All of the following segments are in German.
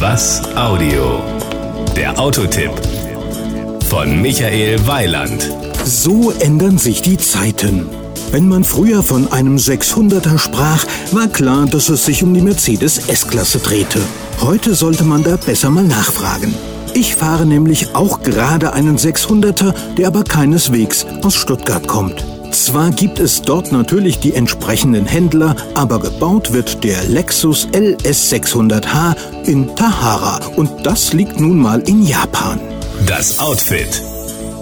Was Audio? Der Autotipp von Michael Weiland. So ändern sich die Zeiten. Wenn man früher von einem 600er sprach, war klar, dass es sich um die Mercedes S-Klasse drehte. Heute sollte man da besser mal nachfragen. Ich fahre nämlich auch gerade einen 600er, der aber keineswegs aus Stuttgart kommt. Zwar gibt es dort natürlich die entsprechenden Händler, aber gebaut wird der Lexus LS600H in Tahara und das liegt nun mal in Japan. Das Outfit.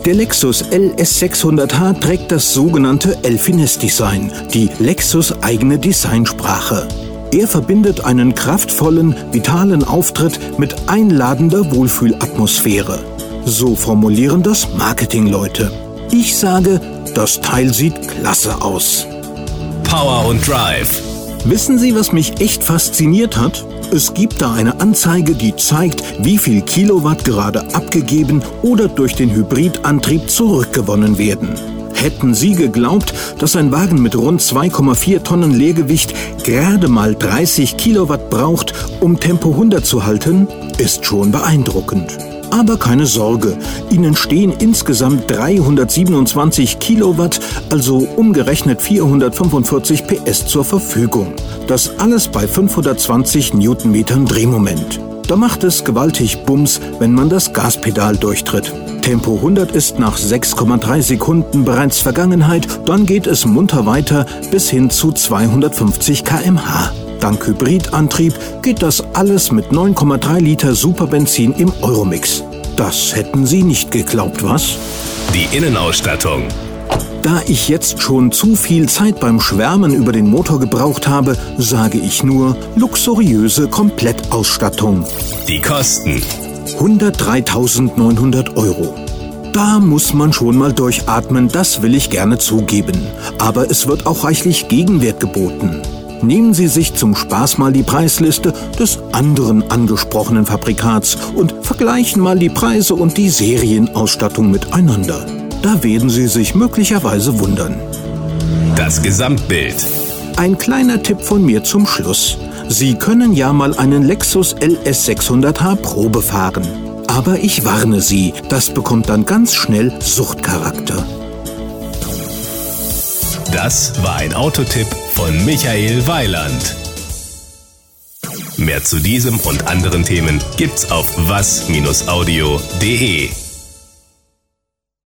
Der Lexus LS600H trägt das sogenannte Elfines-Design, die Lexus eigene Designsprache. Er verbindet einen kraftvollen, vitalen Auftritt mit einladender Wohlfühlatmosphäre. So formulieren das Marketingleute. Ich sage, das Teil sieht klasse aus. Power und Drive. Wissen Sie, was mich echt fasziniert hat? Es gibt da eine Anzeige, die zeigt, wie viel Kilowatt gerade abgegeben oder durch den Hybridantrieb zurückgewonnen werden. Hätten Sie geglaubt, dass ein Wagen mit rund 2,4 Tonnen Leergewicht gerade mal 30 Kilowatt braucht, um Tempo 100 zu halten? Ist schon beeindruckend. Aber keine Sorge, Ihnen stehen insgesamt 327 Kilowatt, also umgerechnet 445 PS zur Verfügung. Das alles bei 520 Newtonmetern Drehmoment. Da macht es gewaltig Bums, wenn man das Gaspedal durchtritt. Tempo 100 ist nach 6,3 Sekunden bereits Vergangenheit, dann geht es munter weiter bis hin zu 250 km/h. Dank Hybridantrieb geht das alles mit 9,3 Liter Superbenzin im Euromix. Das hätten Sie nicht geglaubt, was? Die Innenausstattung. Da ich jetzt schon zu viel Zeit beim Schwärmen über den Motor gebraucht habe, sage ich nur luxuriöse Komplettausstattung. Die Kosten. 103.900 Euro. Da muss man schon mal durchatmen, das will ich gerne zugeben. Aber es wird auch reichlich Gegenwert geboten. Nehmen Sie sich zum Spaß mal die Preisliste des anderen angesprochenen Fabrikats und vergleichen mal die Preise und die Serienausstattung miteinander. Da werden Sie sich möglicherweise wundern. Das Gesamtbild. Ein kleiner Tipp von mir zum Schluss. Sie können ja mal einen Lexus LS600H Probe fahren. Aber ich warne Sie, das bekommt dann ganz schnell Suchtcharakter. Das war ein Autotipp von Michael Weiland. Mehr zu diesem und anderen Themen gibt's auf was-audio.de.